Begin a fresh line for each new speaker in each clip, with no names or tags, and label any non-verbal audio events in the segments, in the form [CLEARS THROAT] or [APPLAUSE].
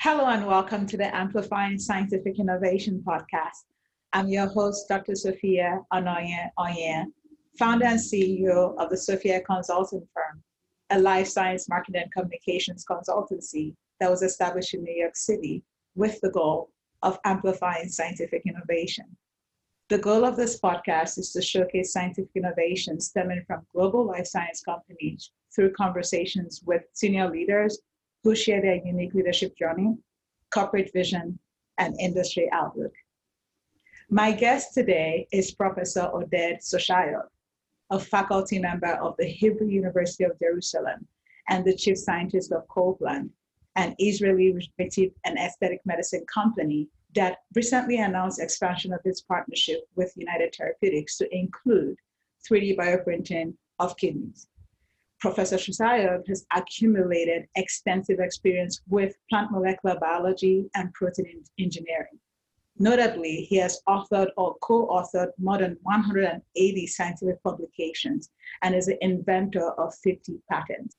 Hello and welcome to the Amplifying Scientific Innovation podcast. I'm your host, Dr. Sophia Ononye-Onyia, founder and CEO of the Sophia Consulting Firm, a life science marketing and communications consultancy that was established in New York City with the goal of amplifying scientific innovation. The goal of this podcast is to showcase scientific innovation stemming from global life science companies through conversations with senior leaders who share their unique leadership journey, corporate vision, and industry outlook. My guest today is Professor Oded Shoseyov, a faculty member of the Hebrew University of Jerusalem and the chief scientist of CollPlant, an Israeli regenerative and aesthetic medicine company that recently announced expansion of its partnership with United Therapeutics to include 3D bioprinting of kidneys. Professor Shoseyov has accumulated extensive experience with plant molecular biology and protein engineering. Notably, he has authored or co-authored more than 180 scientific publications and is the inventor of 50 patents.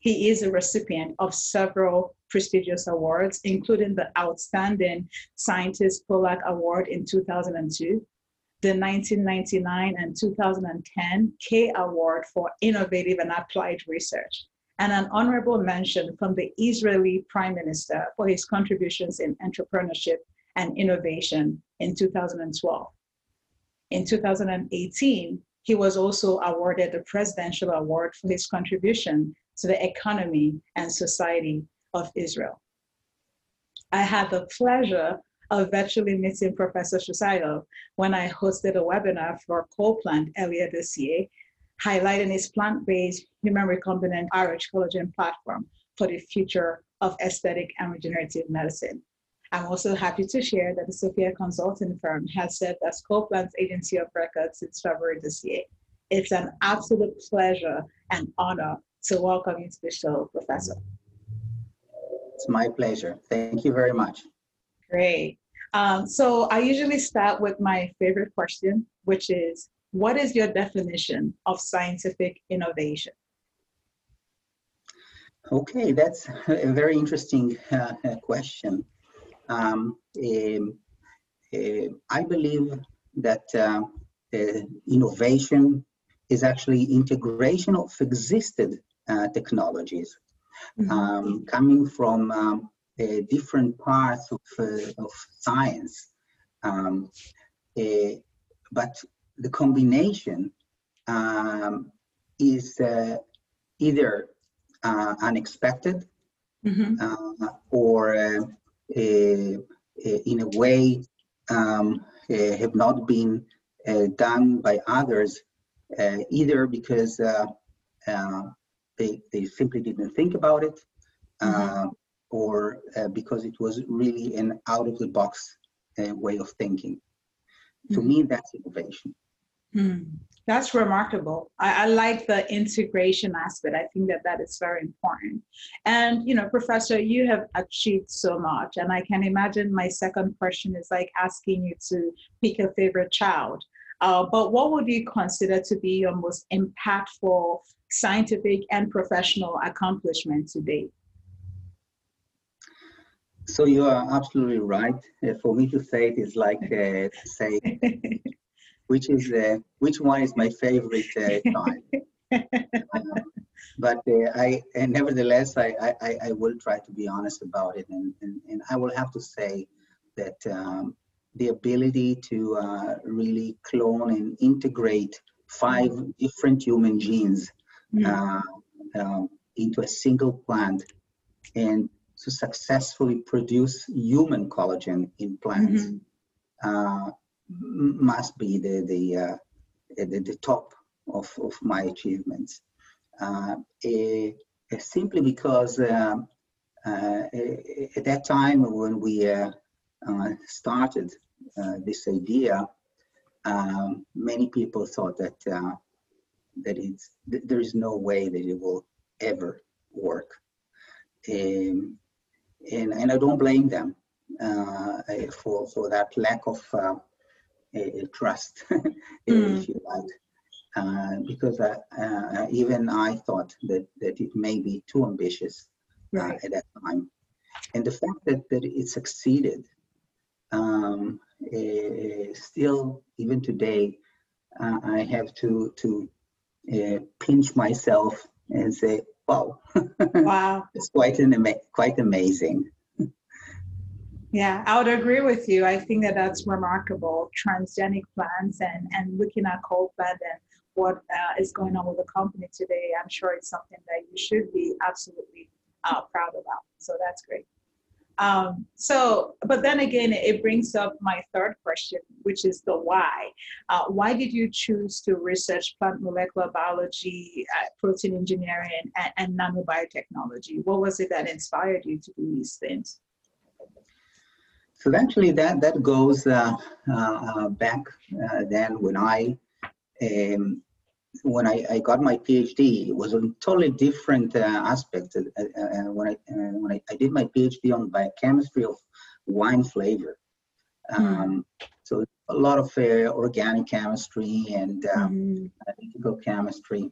He is a recipient of several prestigious awards, including the Outstanding Scientist Pollack Award in 2002, the 1999 and 2010 Kay Award for Innovative and Applied Research, and an honorable mention from the Israeli Prime Minister for his contributions in entrepreneurship and innovation in 2012. In 2018, he was also awarded the Presidential Award for his contribution to the economy and society of Israel. I had the pleasure of virtually meeting Professor Shoseyov when I hosted a webinar for CollPlant earlier this year, highlighting its plant-based human recombinant RH collagen platform for the future of aesthetic and regenerative medicine. I'm also happy to share that the Sophia Consulting Firm has served as CollPlant's agency of record since February this year. It's an absolute pleasure and honor to welcome you to the show, Professor.
It's my pleasure. Thank you very much.
Great. Um, so I usually start with my favorite question, which is, what is your definition of scientific innovation?
Okay, that's a very interesting uh, question. Um, um, uh, I believe that uh, uh, innovation is actually integration of existed uh, technologies mm -hmm. coming from um, different parts of, uh, of science. Um, but the combination um, is uh, either uh, unexpected mm -hmm. or in a way um, have not been done by others uh, either because uh, uh, they, they simply didn't think about it mm-hmm. Or because it was really an out of the box way of thinking. Mm-hmm. To me, that's innovation.
Mm, that's remarkable. I, I, like the integration aspect. I think that that is very important. And, you know, Professor, you have achieved so much. And I can imagine my second question is like asking you to pick a favorite child. Uh, but what would you consider to be your most impactful scientific and professional accomplishment to date?
So you are absolutely right. Uh, for me to say it is like uh, say [LAUGHS] which is uh, which one is my favorite time. Uh, [LAUGHS] but uh, I nevertheless I, I, I will try to be honest about it, and, and, and I will have to say that um, the ability to uh, really clone and integrate five mm. different human genes mm. uh, uh, into a single plant and to successfully produce human collagen in plants mm -hmm. must be the the, uh, the, the top of, of my achievements. Uh, simply because at that time when we uh, started uh, this idea, um, many people thought that uh, that it's th there is no way that it will ever work, um, and and I don't blame them for for that lack of trust, mm. [LAUGHS] if you like. Uh, because uh, uh, even I thought that, that it may be too ambitious right. at that time. and the fact that, that it succeeded, um, uh, still, even today, uh, I have to, to uh, pinch myself and say, wow,
Wow. [LAUGHS]
it's quite, an ama- quite amazing.
Yeah, I would agree with you. I think that that's remarkable. Transgenic plants and, and looking at CollPlant and what uh, is going on with the company today, I'm sure it's something that you should be absolutely uh, proud about. So that's great. Um, so, but then again, it brings up my third question, which is the why. Uh, why did you choose to research plant molecular biology, uh, protein engineering, and, and nanobiotechnology? What was it that inspired you to do these things?
So actually, that that goes uh, uh, back uh, then when I um, when I, I, got my PhD. It was a totally different uh, aspect. Uh, uh, when I when I, I, did my PhD on biochemistry of wine flavor, um, mm. so a lot of organic chemistry and um, mm. analytical chemistry.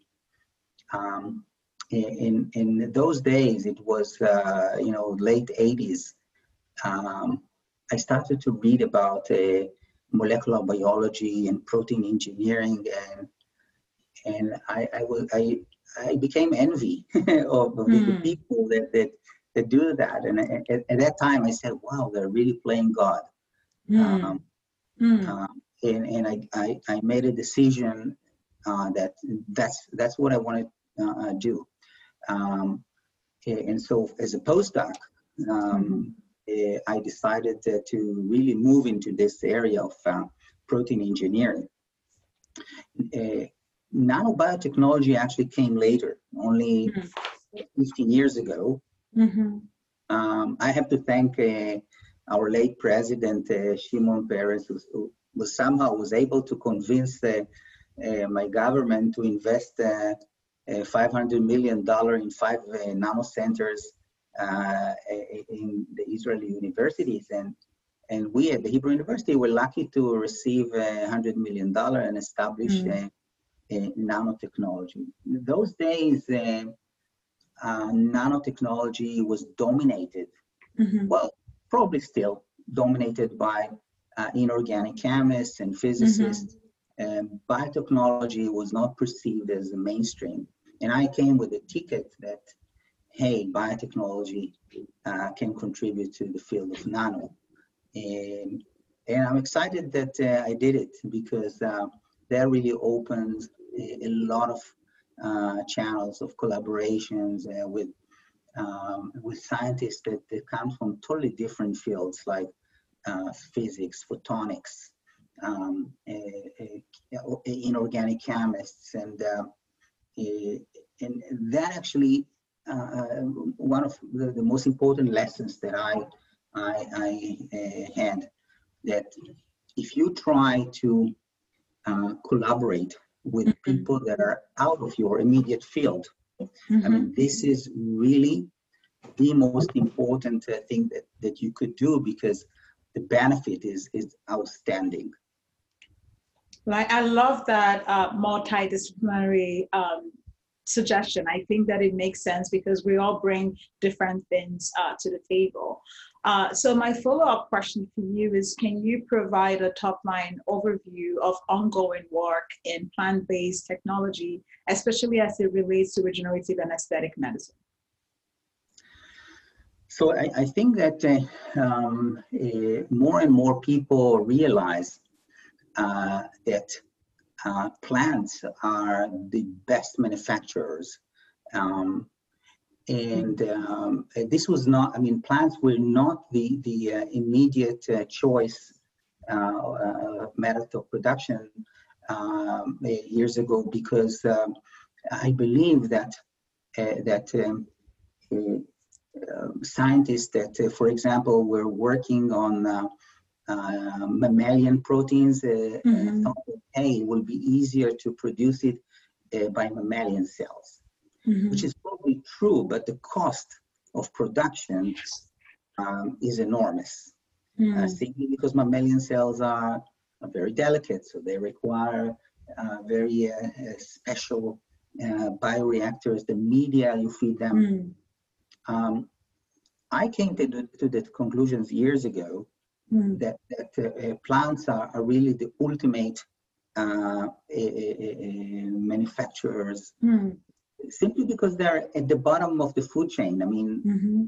Um, in in those days, it was you know late 80s. Um, I started to read about uh, molecular biology and protein engineering, and and I I, was, I, I became envy [LAUGHS] of, mm. the people that, that that do that. And at, at, that time, I said, "Wow, they're really playing God." Mm. Um, mm. Uh, and and I, I, I made a decision uh, that that's that's what I want to uh, do. Um, and so, as a postdoc. Um, mm-hmm uh, I decided to, to, really move into this area of uh, protein engineering. Uh, nanobiotechnology actually came later, only mm-hmm. 15 years ago. Mm-hmm. Um, I have to thank uh, our late president, uh, Shimon Peres, who, who, was somehow was able to convince uh, my government to invest $500 million in five nano centers uh, in the Israeli universities. And, and we at the Hebrew University were lucky to receive $100 million and establish mm. Nanotechnology. In those days, uh, uh, nanotechnology was dominated, mm-hmm. well, probably still dominated by uh, inorganic chemists and physicists. Mm-hmm. And biotechnology was not perceived as the mainstream. And I came with a ticket that hey, biotechnology uh, can contribute to the field of nano. And, and I'm excited that uh, I did it because uh, that really opens a, lot of uh, channels of collaborations uh, with um, with scientists that, that come from totally different fields like uh, physics, photonics, um, inorganic chemists, and and that actually uh, one of the, the, most important lessons that I, I, I uh, had that if you try to uh, collaborate with mm-hmm. people that are out of your immediate field, mm-hmm. I mean, this is really the most important uh, thing that, that you could do because the benefit is, is outstanding.
Like I love that uh, multidisciplinary um, suggestion. I think that it makes sense because we all bring different things uh, to the table. Uh, so my follow-up question for you is, can you provide a top-line overview of ongoing work in plant-based technology, especially as it relates to regenerative and aesthetic medicine?
So I, I think that uh, um, uh, more and more people realize uh, that uh, plants are the best manufacturers. Um, and um, this was not, I mean, plants were not the, the uh, immediate uh, choice uh, uh, method of production um, years ago because um, I believe that, that um, scientists that, for example, were working on uh, mammalian proteins, uh, mm-hmm. hey, it will be easier to produce it uh, by mammalian cells, mm-hmm. which is true, but the cost of production um, is enormous. Mm-hmm. Uh, simply because mammalian cells are, are, very delicate, so they require uh, very uh, special bioreactors, the media you feed them. Mm. Um, I came to the, to the conclusions years ago mm. that, that uh, plants are, are, really the ultimate uh, manufacturers mm. Simply because they're at the bottom of the food chain. I mean, mm-hmm.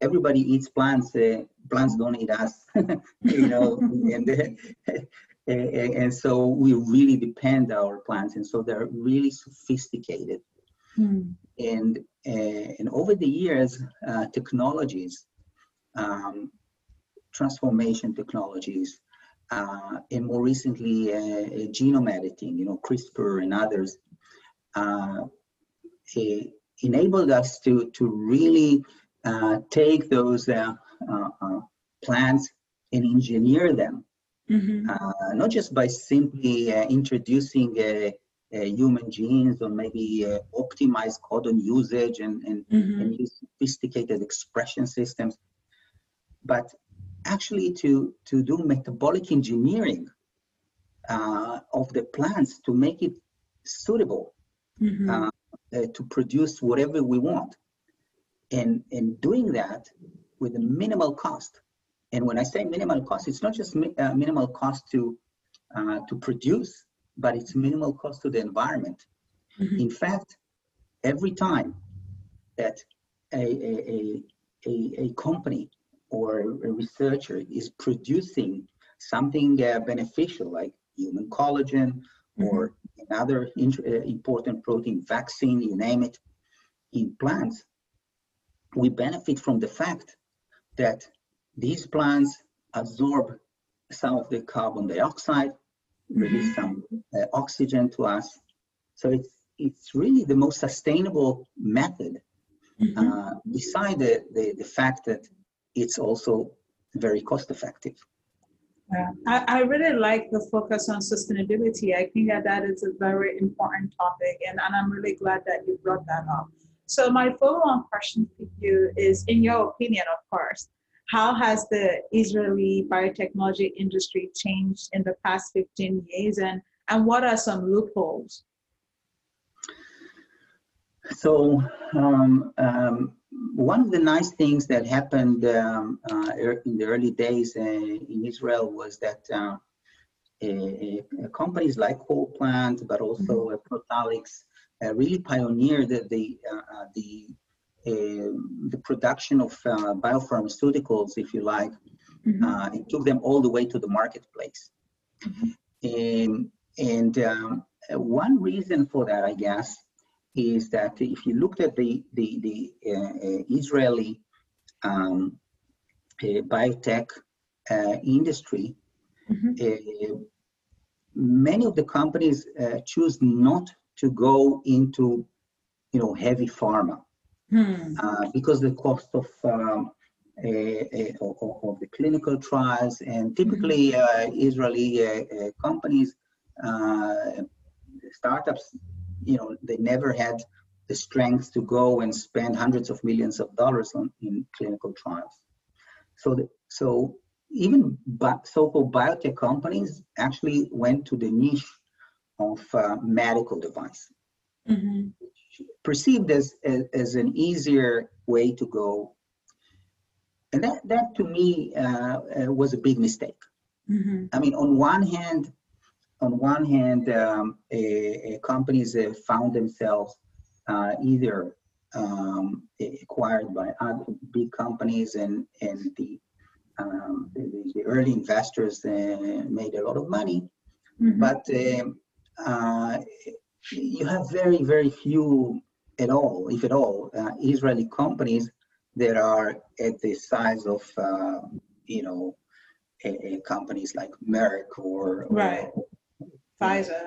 everybody eats plants. Uh, plants don't eat us, [LAUGHS] you know, [LAUGHS] and, uh, and so we really depend on our plants, and so they're really sophisticated. Mm. And uh, and over the years, uh, technologies, um, transformation technologies, uh, and more recently, genome editing, you know, CRISPR and others, enabled us to, to really uh, take those uh, uh, plants and engineer them. Mm-hmm. not just by simply introducing a, human genes or maybe uh, optimize codon usage and, and, mm-hmm. and, use sophisticated expression systems, but actually to, to do metabolic engineering uh, of the plants to make it suitable mm-hmm. Uh, to produce whatever we want. And, and doing that with a minimal cost. And when I say minimal cost, it's not just mi- uh, minimal cost to, uh, to produce, but it's minimal cost to the environment. Mm-hmm. In fact, every time that a, a, a, a, company or a researcher is producing something uh, beneficial like human collagen mm-hmm. or another uh, important protein, vaccine, you name it, in plants, we benefit from the fact that these plants absorb some of the carbon dioxide release some uh, oxygen to us. So it's it's really the most sustainable method. Mm-hmm. Uh, beside the, the, the fact that it's also very cost effective.
Yeah, I, I really like the focus on sustainability. I think that that is a very important topic, and, and I'm really glad that you brought that up. So, my follow on question for you is in your opinion, of course, how has the Israeli biotechnology industry changed in the past 15 years and, and what are some loopholes?
So, um, um, one of the nice things that happened um, uh, er, in the early days uh, in Israel was that uh, companies like CollPlant, but also. Protalix, uh, really pioneered the, the, uh, the um, the production of uh, biopharmaceuticals, if you like, mm-hmm. uh, it took them all the way to the marketplace. Mm-hmm. And, and um, one reason for that, I guess, is that if you looked at the, the, the uh, uh Israeli um, uh, biotech uh, industry, mm-hmm. many of the companies choose not to go into you know heavy pharma hmm. uh, because the cost of, um, of, of the clinical trials and typically hmm. uh, Israeli uh, companies, startups, you know, they never had the strength to go and spend hundreds of millions of dollars on in clinical trials. So, the, so even so-called biotech companies actually went to the niche of uh, medical device. Mm-hmm perceived as, as, as, an easier way to go. And that, that to me uh, uh, was a big mistake. Mm-hmm. I mean, on one hand, on one hand, um, a, a companies uh, found themselves uh, either um, acquired by other big companies and, and the, um, the, the, early investors uh, made a lot of money, mm-hmm. but um, uh, you have very, very few at all, if at all, uh, Israeli companies that are at the size of, uh, you know, companies like Merck or,
right. Or, Pfizer.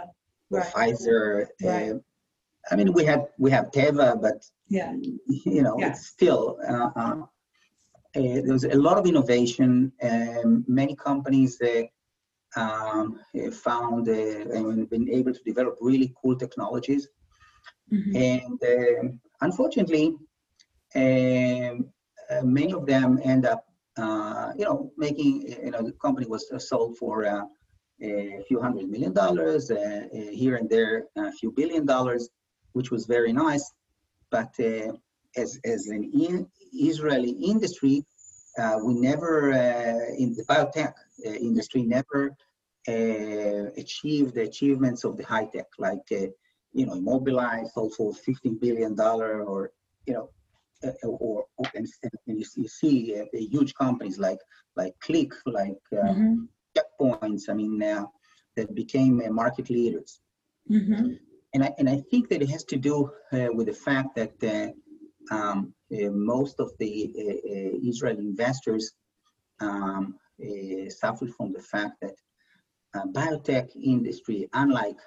Right. Pfizer. Right. Uh, I mean, we have we have Teva, but
yeah,
you know, yeah. it's still uh, uh, uh, there's a lot of innovation. and many companies that um, found uh, and been able to develop really cool technologies. Mm-hmm. And uh, unfortunately, um, uh, many of them end up, uh, you know, making, you know, the company was sold for uh, a few hundred million dollars, uh, here and there, a few billion dollars, which was very nice. But as, as an in Israeli industry, uh, we never, uh, in the biotech uh, industry, never uh, achieved the achievements of the high tech, like, uh, you know, Mobileye, also $15 billion, or, you know, uh, or, or and, and you, you see huge companies like like Click, like mm-hmm. Checkpoints, I mean, that became market leaders. Mm-hmm. And, I, and I think that it has to do with the fact that um, uh, most of the uh, uh, Israeli investors um, suffer from the fact that biotech industry, unlike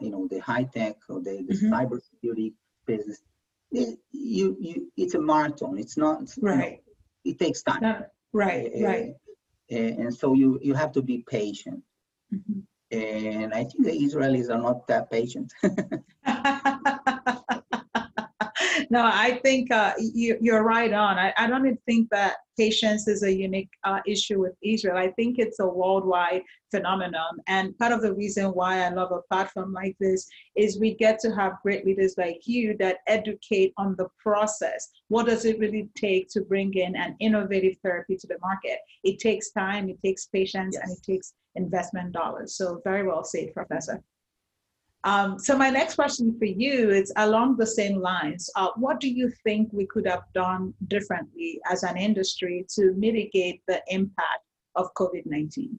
you know the high tech or the, the mm-hmm. cybersecurity business, it, you you it's a marathon. It's not
right. You
know, it takes time.
No, right, uh, right.
And so you you have to be patient. Mm-hmm. And I think the Israelis are not that patient. [LAUGHS] [LAUGHS]
no, I think uh, you, are right on. I, I, don't think that patience is a unique uh, issue with Israel. I think it's a worldwide phenomenon. And part of the reason why I love a platform like this is we get to have great leaders like you that educate on the process. What does it really take to bring in an innovative therapy to the market? It takes time, it takes patience, yes. and it takes investment dollars. So, very well said, Professor. Um, so my next question for you is along the same lines. Uh, what do you think we could have done differently as an industry to mitigate the impact of COVID-19?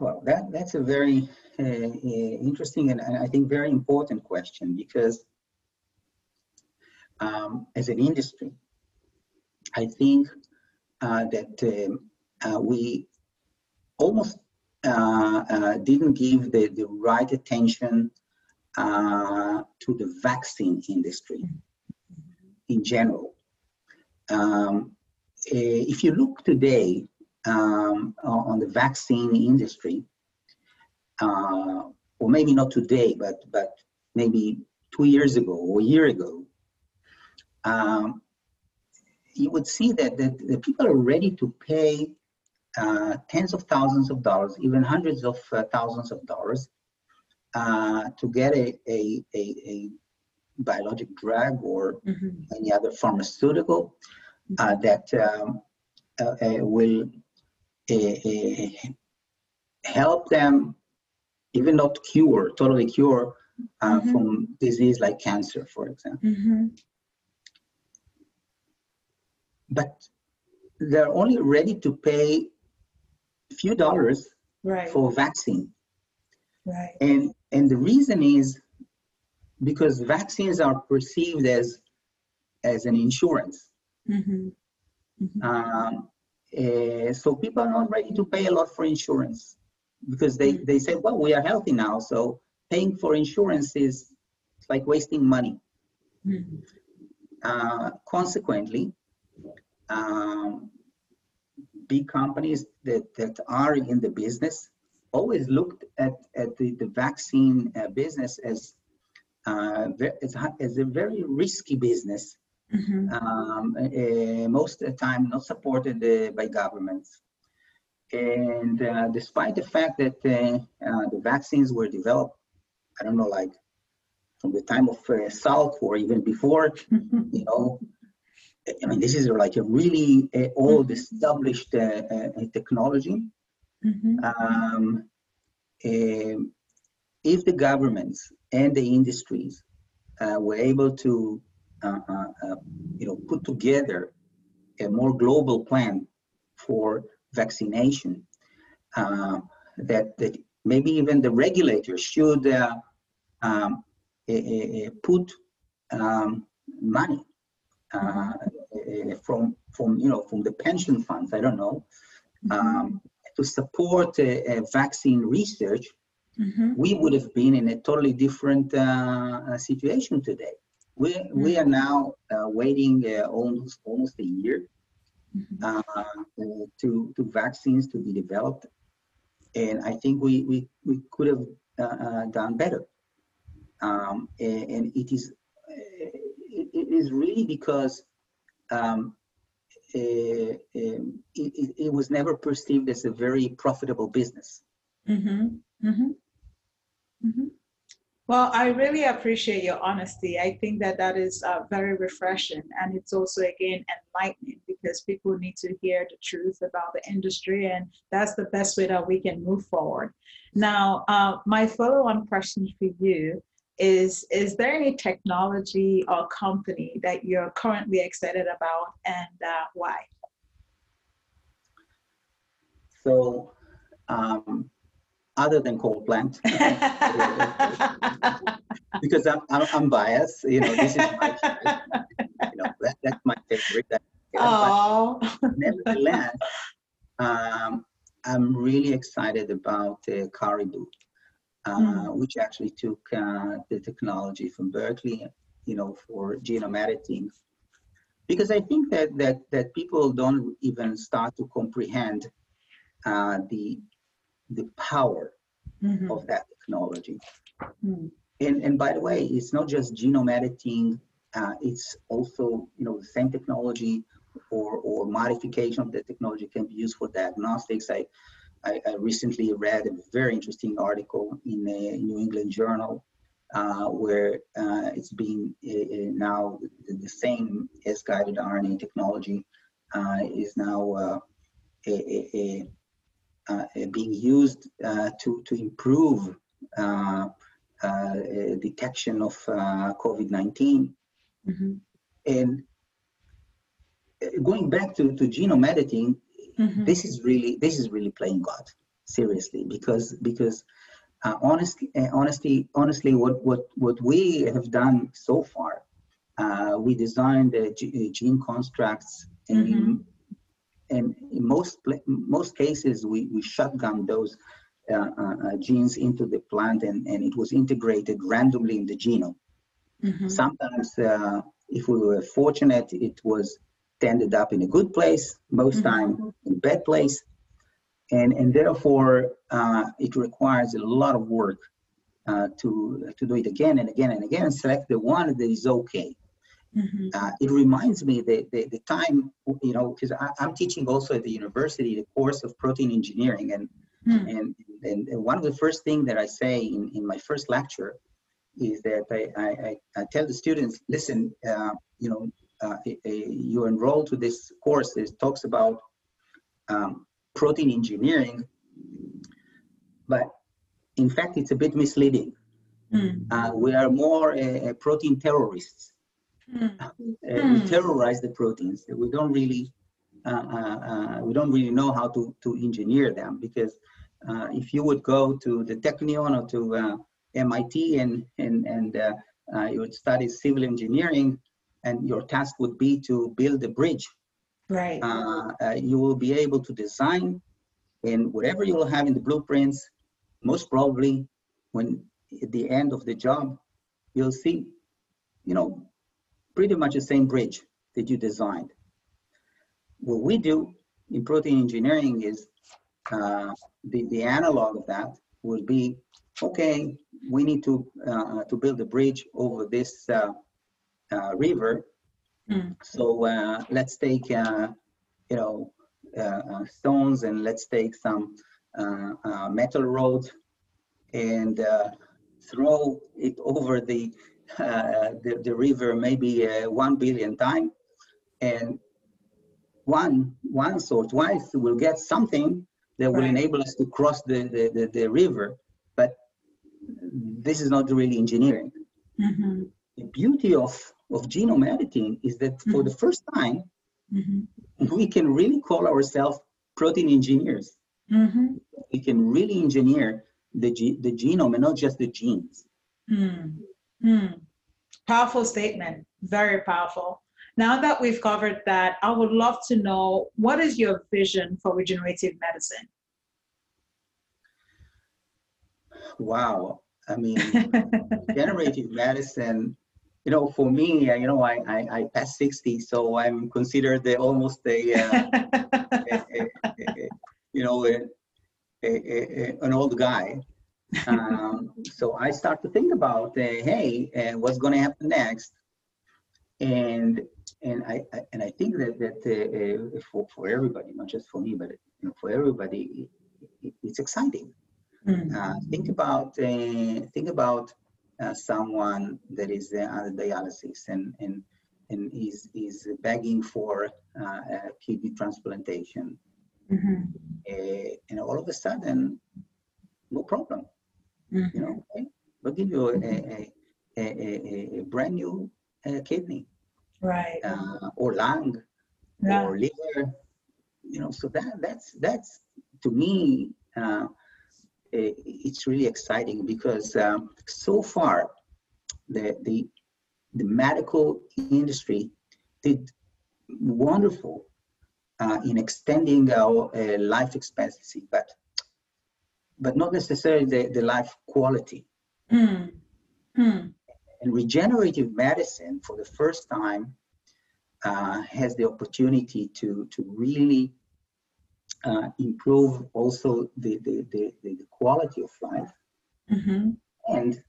Well, that, that's a very uh, uh interesting and, and, I think very important question because um, as an industry, I think uh, that um, uh, we almost didn't give the, the right attention uh, to the vaccine industry in general. Um, if you look today um, on the vaccine industry, uh, or maybe not today, but but maybe two years ago or a year ago, um, you would see that, that the people are ready to pay uh, tens of thousands of dollars, even hundreds of uh, thousands of dollars uh, to get a, a, a, a, biologic drug or mm-hmm. any other pharmaceutical uh, that um, uh, will help them, even not cure, totally cure mm-hmm. from disease like cancer, for example. Mm-hmm. But they're only ready to pay few dollars
right.
for vaccine.
Right.
And and the reason is because vaccines are perceived as as an insurance. Mm-hmm. Mm-hmm. Um, uh, so people are not ready to pay a lot for insurance because they, mm-hmm. they say, well, we are healthy now, so paying for insurance is like wasting money. Mm-hmm. Uh, consequently, um, big companies that, that are in the business always looked at, at the, the vaccine uh, business as, uh, as, as, a very risky business. Mm-hmm. Um, uh, most of the time not supported uh, by governments. And uh, despite the fact that uh, the vaccines were developed, I don't know, like from the time of Salk or even before, [LAUGHS] you know, I mean, this is like a really uh, old mm-hmm. established uh, uh, technology. Mm-hmm. Um, um, if the governments and the industries uh, were able to, uh, uh, you know, put together a more global plan for vaccination, that that maybe even the regulators should um, put um, money uh, from from you know from the pension funds. I don't know mm-hmm. um, to support uh, vaccine research. Mm-hmm. We would have been in a totally different situation today. We, mm-hmm. we are now waiting almost almost a year uh, to to vaccines to be developed, and I think we we, we could have uh, uh, done better. Um, and, and, it is it is really because um, uh, um, it, it, was never perceived as a very profitable business. Mm-hmm. Mm-hmm.
Mm-hmm. Well, I really appreciate your honesty. I think that that is uh, very refreshing. And it's also, again, enlightening because people need to hear the truth about the industry. And that's the best way that we can move forward. Now, uh, my follow on question for you is Is there any technology or company that you're currently excited about and uh, why?
So, um, other than CollPlant, [LAUGHS] because I'm, I'm, I'm, biased. You know, this is my favorite. you know that, that's my favorite. That,
oh.
nevertheless, um, I'm really excited about uh, Caribou, mm. which actually took uh, the technology from Berkeley, you know, for genome editing. Because I think that that that people don't even start to comprehend uh, the the power mm-hmm. of that technology. Mm. And, and by the way, it's not just genome editing, uh, it's also, you know, the same technology or, or modification of the technology can be used for diagnostics. I, I, I recently read a very interesting article in a New England Journal uh, where uh, it's being uh, now the, the, same as guided RNA technology uh, is now uh, a, a, uh, being used uh, to, to improve uh, detection of COVID-19. Mm-hmm. And going back to, to genome editing, mm-hmm. this is really this is really playing God seriously because because uh, honestly honestly honestly what what what we have done so far uh, we designed the gene constructs and mm-hmm and in most most cases, we, we shotgun those uh, uh, uh, genes into the plant and, and it was integrated randomly in the genome. Mm-hmm. Sometimes, uh, if we were fortunate, it was ended up in a good place, most mm-hmm. time in bad place. And, and therefore, uh, it requires a lot of work uh, to, to do it again and again and again and select the one that is okay. Mm-hmm. Uh, it reminds me that the, the time, you know, because I'm teaching also at the university the course of protein engineering. And, mm. and, and, one of the first things that I say in, in my first lecture is that I, I, I tell the students, listen, uh, you know, uh, you enroll to this course that talks about um, protein engineering, but in fact, it's a bit misleading. Mm. we are more protein terrorists Mm. Uh, we hmm. terrorize the proteins. We don't really uh, uh, uh, we don't really know how to, to engineer them because uh, if you would go to the Technion or to uh, MIT and and and you would study civil engineering, and your task would be to build a bridge.
Right.
you will be able to design, and whatever you will have in the blueprints, most probably, when at the end of the job, you'll see, you know, pretty much the same bridge that you designed. What we do in protein engineering is uh, the, the analog of that would be, okay, we need to, uh, to build a bridge over this uh, uh river. Mm. So uh, let's take, uh, you know, stones and let's take some metal road and throw it over the [LAUGHS] uh, the, the river maybe uh, one billion times, and one once or twice we'll get something that will right. enable us to cross the, the, the, the, river. But this is not really engineering. Mm-hmm. The beauty of, of genome editing is that mm-hmm. for the first time, mm-hmm. we can really call ourselves protein engineers. Mm-hmm. We can really engineer the, the genome and not just the genes.
Mm. Hmm. Powerful statement. Very powerful. Now that we've covered that, I would love to know what is your vision for regenerative medicine?
Wow. I mean, [LAUGHS] regenerative medicine, you know, for me, you know, I, I, I passed 60, so I'm considered the, almost a, uh, a, [LAUGHS] a, a, you know, an old guy um, so I start to think about, uh, hey, uh, what's going to happen next? And and I, I and I think that that uh, for for everybody, not just for me, but you know, for everybody, it, it, it's exciting. Mm-hmm. think about think about uh, someone that is uh, under dialysis and, and, and is, is begging for uh, kidney transplantation. Mm-hmm. Uh, and all of a sudden, no problem. Mm-hmm. You know, okay? we'll give you a, a, a, a brand new uh, kidney.
Right.
or lung yeah. or liver. You know, so that that's that's to me Eh, it's really exciting because um, so far the, the, the medical industry did wonderful uh, in extending our uh, life expectancy, but but not necessarily the, the life quality. Mm. Mm. And regenerative medicine, for the first time, uh, has the opportunity to to really uh, improve also the, the, the, the, quality of life. Mm-hmm. And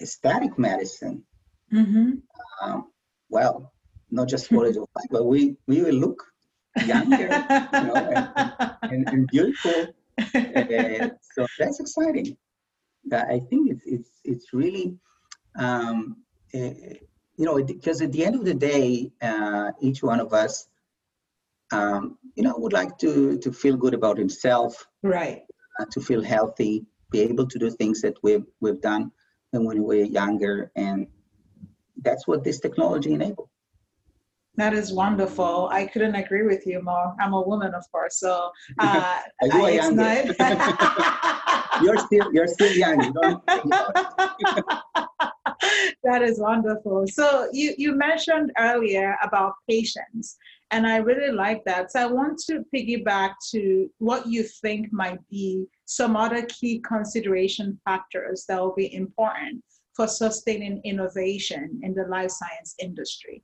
aesthetic medicine, mm-hmm. um, well, not just [LAUGHS] quality of life, but we, we will look younger you know, and, [LAUGHS] and, and beautiful. Uh, so that's exciting. I think it's, it's, it's really, um, uh, you know, because at the end of the day, uh, each one of us um, you know, would like to to feel good about himself,
right?
Uh, to feel healthy, be able to do things that we've we've done when we were younger, and that's what this technology enables.
That is wonderful. I couldn't agree with you more. I'm a woman, of course, so [LAUGHS] uh,
Are you
it's
not. [LAUGHS] [LAUGHS] you're still you're still young. You
that is wonderful. So you you mentioned earlier about patience, and I really like that. So I want to piggyback to what you think might be some other key consideration factors that will be important for sustaining innovation in the life science industry.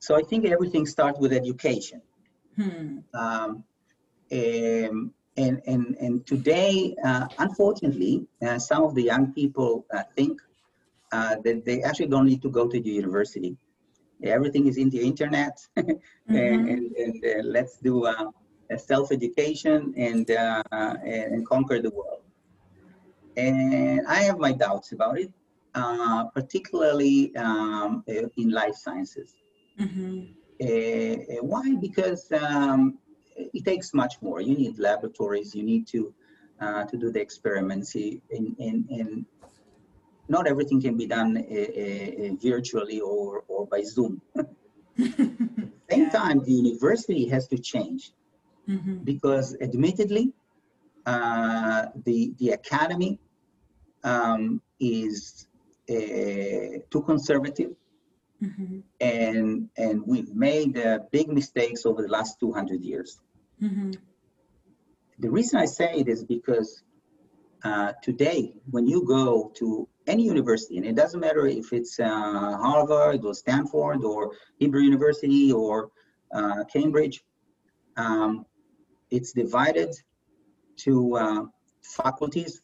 So I think everything starts with education. Hmm. Um, um, and, and, and today, uh, unfortunately, uh, some of the young people uh, think uh, that they actually don't need to go to the university everything is in the internet. [LAUGHS] Mm-hmm. and, and, and uh, let's do uh, self-education and, uh, and conquer the world. And i have my doubts about it uh, particularly um, in life sciences. Mm-hmm. Uh, why? Because um, it takes much more. You need laboratories. You need to uh, to do the experiments in, in, in not everything can be done uh, uh, virtually or, or by Zoom. [LAUGHS] Same time, the university has to change mm-hmm. because, admittedly, uh, the the academy um, is uh, too conservative, mm-hmm. and and we've made uh, big mistakes over the last 200 years. Mm-hmm. The reason I say it is because uh, today, when you go to any university, and it doesn't matter if it's uh, Harvard or Stanford or Hebrew University or uh, Cambridge, um, it's divided to uh, faculties,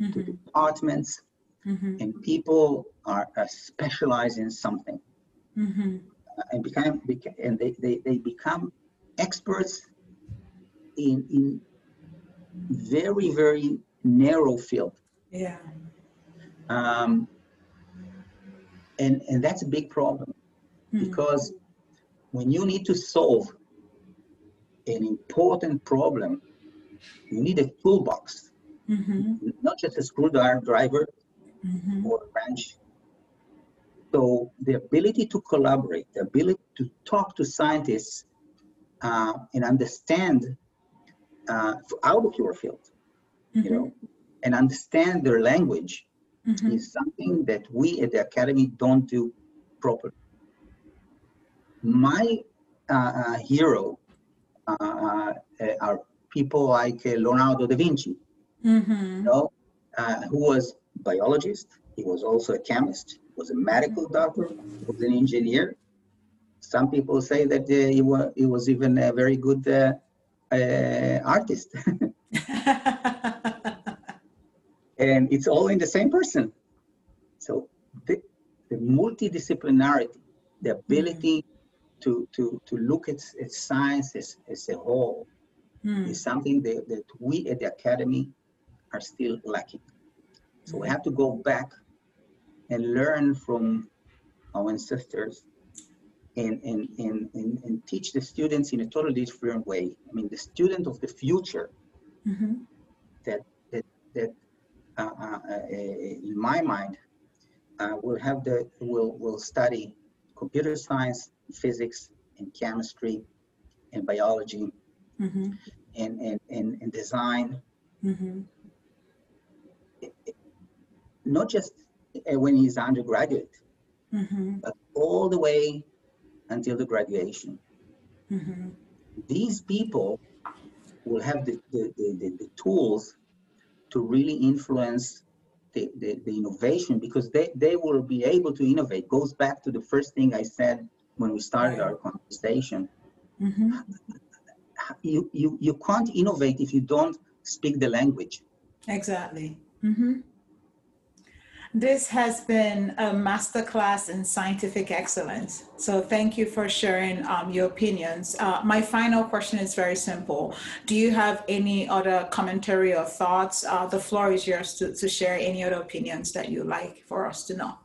mm-hmm. to departments, mm-hmm. and people are, are, specialized in something. Mm-hmm. and become, and they, they, they become experts in, in very, very narrow field.
Yeah.
Um, and, and that's a big problem mm-hmm. because when you need to solve an important problem, you need a toolbox, mm-hmm. not just a screwdriver mm-hmm. or a wrench. So the ability to collaborate, the ability to talk to scientists uh, and understand uh, out of your field, you mm-hmm. know, and understand their language mm-hmm. is something that we at the academy don't do properly. My uh, uh hero uh, uh, are people like Leonardo da Vinci, mm-hmm. you know, who was biologist. He was also a chemist. Was a medical doctor. Was an engineer. Some people say that he was he was even a very good artist. [LAUGHS] and it's all in the same person. So the, the multidisciplinarity, the ability mm-hmm. to, to, to look at, at science as, as a whole mm. is something that, that we at the academy are still lacking. So we have to go back and learn from our ancestors and, and, and, and, and teach the students in a totally different way. I mean, the student of the future
Mm-hmm.
that, that, that in my mind, uh, will have the, will, will study computer science, physics, and chemistry, and biology,
Mm-hmm.
and, and, and, and design,
Mm-hmm.
not just uh, when he's undergraduate,
Mm-hmm.
but all the way until the graduation.
Mm-hmm.
These people will have the, the, the, the, the tools to really influence the, the, the innovation because they, they will be able to innovate. Goes back to the first thing I said when we started our conversation.
Mm-hmm.
You, you, you can't innovate if you don't speak the language.
Exactly. hmm This has been a masterclass in scientific excellence. So thank you for sharing um, your opinions. Uh, my final question is very simple. Do you have any other commentary or thoughts? Uh, the floor is yours to, to share any other opinions that you like for us to know.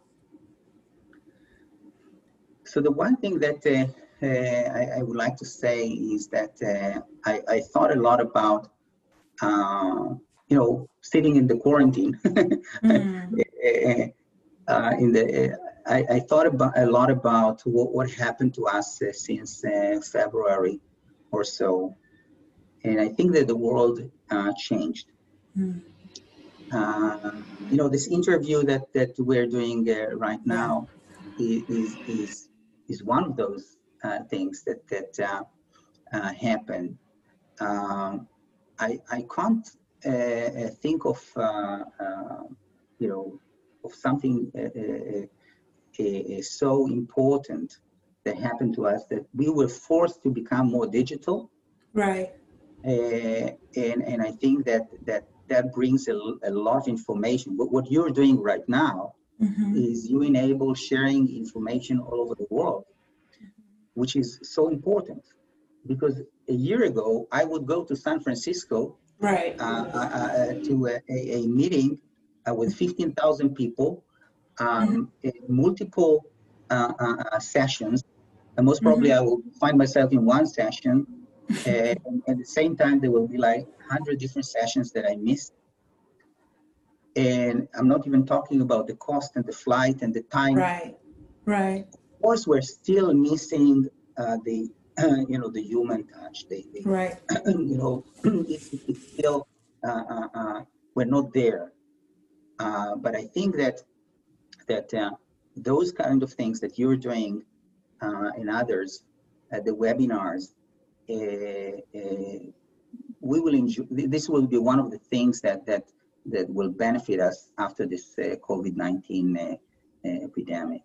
So the one thing that uh, uh, I, I would like to say is that uh, I, I thought a lot about, uh, you know, sitting in the quarantine. [LAUGHS]
Mm,
in the, uh, I, I thought about a lot about what, what happened to us uh, since uh, February or so, and I think that the world uh, changed.
Mm.
Uh, you know, this interview that that we're doing uh, right now is is is, one of those uh, things that that uh, uh, happened. Um, I I can't uh, uh, think of uh, uh, you know of something uh, uh, uh, so important that happened to us that we were forced to become more digital
Right.
uh, and and I think that that that brings a lot of information. But what you're doing right now
hmm
is you enable sharing information all over the world, which is so important. Because a year ago, I would go to San Francisco
Right.
uh, uh, uh, to a, a, a meeting with 15,000 people, um, in multiple uh, uh, uh, sessions. And most probably, I will find myself in one session. Uh, [LAUGHS] and at the same time, there will be like 100 different sessions that I missed. And I'm not even talking about the cost and the flight and the time.
Right. Right.
Of course, we're still missing uh, the, [CLEARS THROAT] you know, the human touch. The, the,
Right. [CLEARS THROAT]
you know, [CLEARS THROAT] it's, it's still, uh, uh, uh, we're not there. Uh, but I think that, that uh, those kind of things that you're doing uh, and others, uh, the webinars, uh, uh, we will enjoy, this will be one of the things that, that, that will benefit us after this uh, COVID-19 uh, uh, epidemic.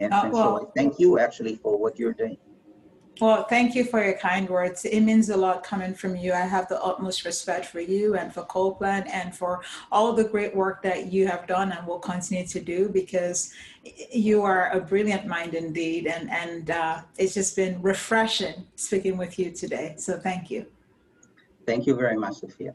And,
Uh,
and
well-
so I thank you actually for what you're doing.
Well, thank you for your kind words. It means a lot coming from you. I have the utmost respect for you and for CollPlant and for all the great work that you have done and will continue to do because you are a brilliant mind indeed. And, and uh, it's just been refreshing speaking with you today. So thank you.
Thank you very much, Sophia.